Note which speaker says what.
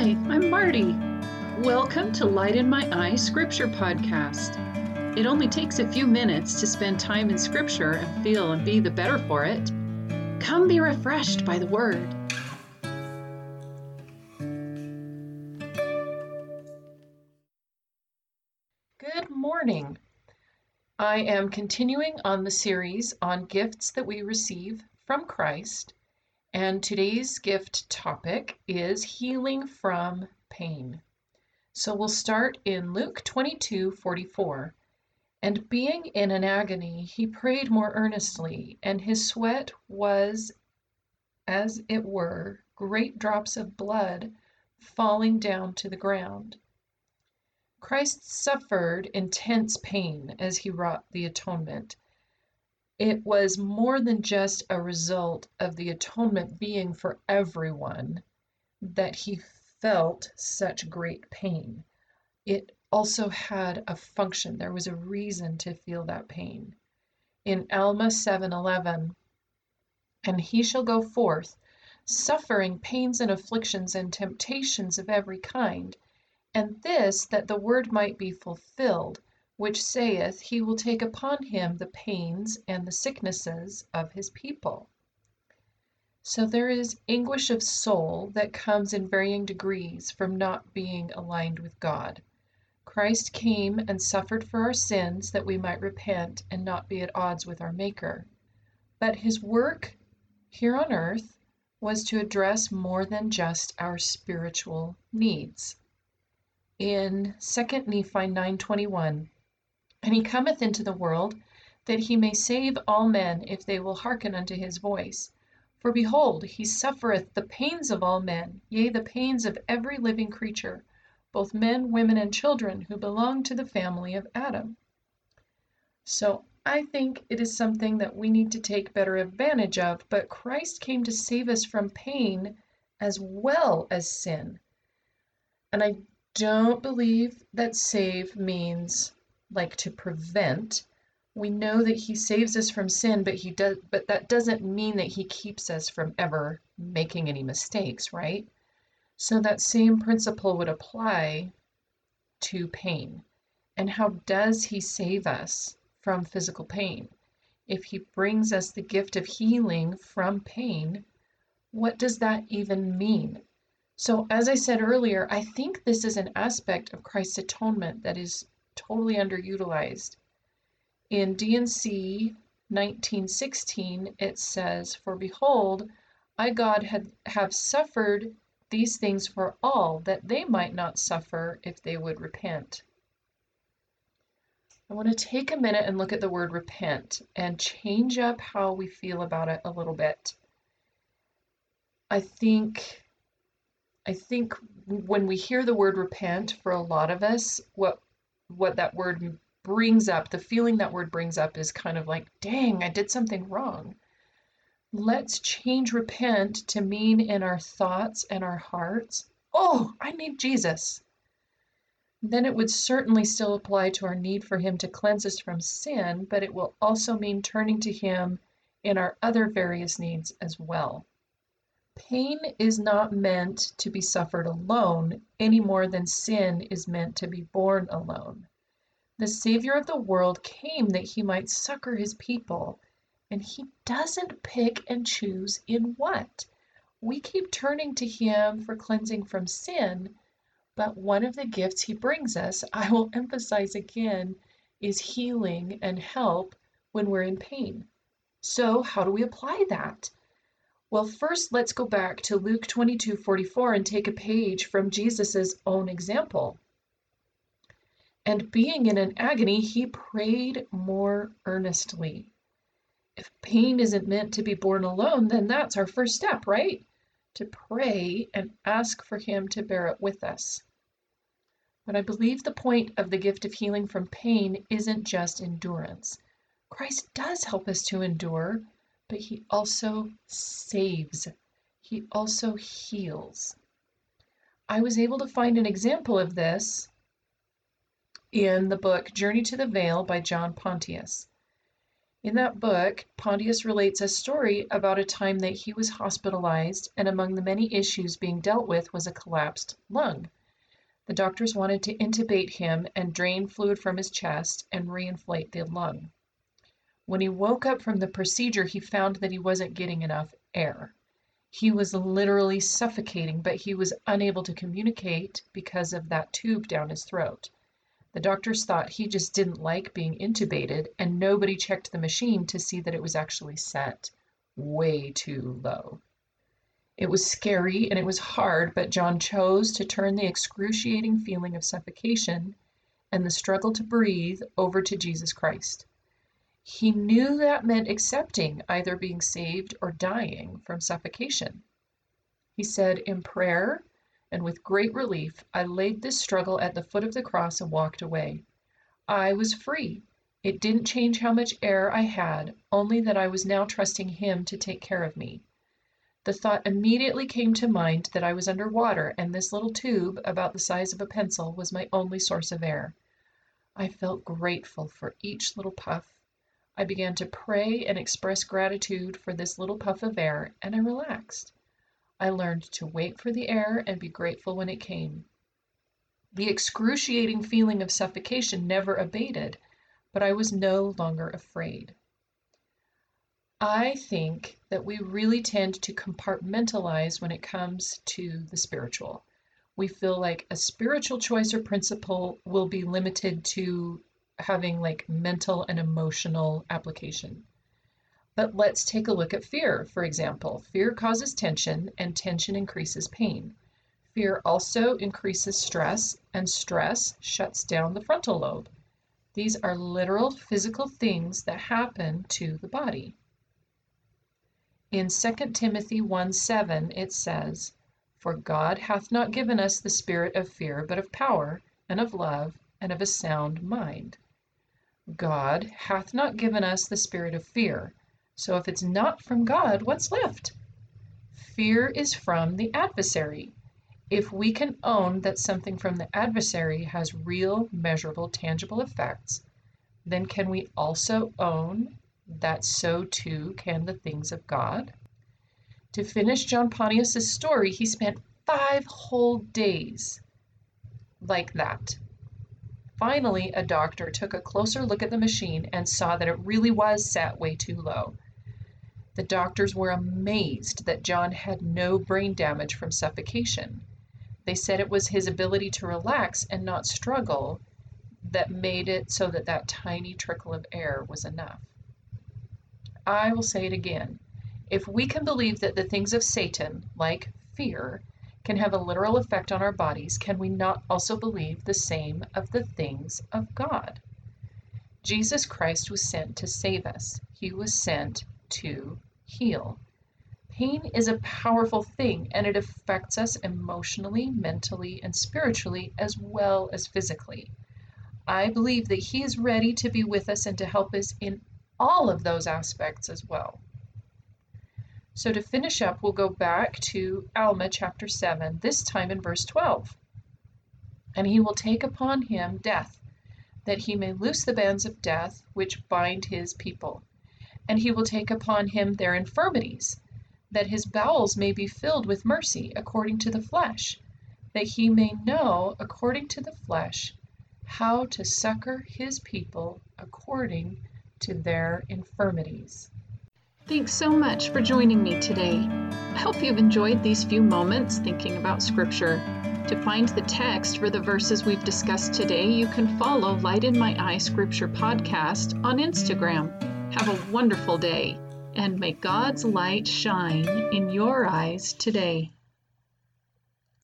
Speaker 1: Hi, I'm Marty. Welcome to Light in My Eye Scripture Podcast. It only takes a few minutes to spend time in Scripture and feel and be the better for it. Come be refreshed by the Word. Good morning. I am continuing on the series on gifts that we receive from Christ and today's gift topic is healing from pain. So we'll start in Luke 22 44. And being in an agony, he prayed more earnestly, and his sweat was, as it were, great drops of blood falling down to the ground. Christ suffered intense pain as he wrought the atonement it was more than just a result of the atonement being for everyone that he felt such great pain. It also had a function. There was a reason to feel that pain. In Alma 7:11, and he shall go forth suffering pains and afflictions and temptations of every kind, and this that the word might be fulfilled which saith, He will take upon him the pains and the sicknesses of his people. So there is anguish of soul that comes in varying degrees from not being aligned with God. Christ came and suffered for our sins that we might repent and not be at odds with our Maker. But his work here on earth was to address more than just our spiritual needs. In 2 Nephi 9:21, and he cometh into the world, that he may save all men, if they will hearken unto his voice. For behold, he suffereth the pains of all men, yea, the pains of every living creature, both men, women, and children who belong to the family of Adam. So I think it is something that we need to take better advantage of, but Christ came to save us from pain as well as sin. And I don't believe that save means like to prevent. We know that he saves us from sin but he does but that doesn't mean that he keeps us from ever making any mistakes right? So that same principle would apply to pain. And how does he save us from physical pain? If he brings us the gift of healing from pain what does that even mean? So as i said earlier i think this is an aspect of christ's atonement that is totally underutilized. In D&C 1916, it says, For behold, I, God, had, have suffered these things for all, that they might not suffer if they would repent. I want to take a minute and look at the word repent and change up how we feel about it a little bit. I think I think when we hear the word repent for a lot of us, what what that word brings up, the feeling that word brings up is kind of like, dang, I did something wrong. Let's change repent to mean in our thoughts and our hearts, oh, I need Jesus. Then it would certainly still apply to our need for Him to cleanse us from sin, but it will also mean turning to Him in our other various needs as well. Pain is not meant to be suffered alone any more than sin is meant to be borne alone. The Savior of the world came that he might succor his people, and he doesn't pick and choose in what. We keep turning to him for cleansing from sin, but one of the gifts he brings us, I will emphasize again, is healing and help when we're in pain. So, how do we apply that? Well, first let's go back to Luke 22:44 and take a page from Jesus' own example. And being in an agony, he prayed more earnestly. If pain isn't meant to be borne alone, then that's our first step, right? To pray and ask for him to bear it with us. But I believe the point of the gift of healing from pain isn't just endurance. Christ does help us to endure, but he also saves. He also heals. I was able to find an example of this in the book Journey to the Veil by John Pontius. In that book, Pontius relates a story about a time that he was hospitalized, and among the many issues being dealt with was a collapsed lung. The doctors wanted to intubate him and drain fluid from his chest and reinflate the lung. When he woke up from the procedure, he found that he wasn't getting enough air. He was literally suffocating, but he was unable to communicate because of that tube down his throat. The doctors thought he just didn't like being intubated, and nobody checked the machine to see that it was actually set way too low. It was scary and it was hard, but John chose to turn the excruciating feeling of suffocation and the struggle to breathe over to Jesus Christ. He knew that meant accepting either being saved or dying from suffocation. He said in prayer, and with great relief I laid this struggle at the foot of the cross and walked away. I was free. It didn't change how much air I had, only that I was now trusting Him to take care of me. The thought immediately came to mind that I was under water and this little tube, about the size of a pencil, was my only source of air. I felt grateful for each little puff. I began to pray and express gratitude for this little puff of air, and I relaxed. I learned to wait for the air and be grateful when it came. The excruciating feeling of suffocation never abated, but I was no longer afraid. I think that we really tend to compartmentalize when it comes to the spiritual. We feel like a spiritual choice or principle will be limited to having like mental and emotional application. But let's take a look at fear, for example. Fear causes tension, and tension increases pain. Fear also increases stress, and stress shuts down the frontal lobe. These are literal physical things that happen to the body. In 2 Timothy 1 7, it says, For God hath not given us the spirit of fear, but of power, and of love, and of a sound mind. God hath not given us the spirit of fear. So if it's not from God, what's left? Fear is from the adversary. If we can own that something from the adversary has real, measurable, tangible effects, then can we also own that so too can the things of God? To finish John Pontius' story, he spent five whole days like that. Finally, a doctor took a closer look at the machine and saw that it really was set way too low. The doctors were amazed that John had no brain damage from suffocation. They said it was his ability to relax and not struggle that made it so that that tiny trickle of air was enough. I will say it again. If we can believe that the things of Satan, like fear, can have a literal effect on our bodies, can we not also believe the same of the things of God? Jesus Christ was sent to save us. He was sent to heal. Pain is a powerful thing and it affects us emotionally, mentally, and spiritually as well as physically. I believe that He is ready to be with us and to help us in all of those aspects as well. So, to finish up, we'll go back to Alma chapter 7, this time in verse 12. And he will take upon him death, that he may loose the bands of death which bind his people and he will take upon him their infirmities, that his bowels may be filled with mercy according to the flesh, that he may know according to the flesh how to succor his people according to their infirmities.
Speaker 2: Thanks so much for joining me today. I hope you've enjoyed these few moments thinking about Scripture. To find the text for the verses we've discussed today, you can follow Light in My Eye Scripture podcast on Instagram. Have a wonderful day, and may God's light shine in your eyes today.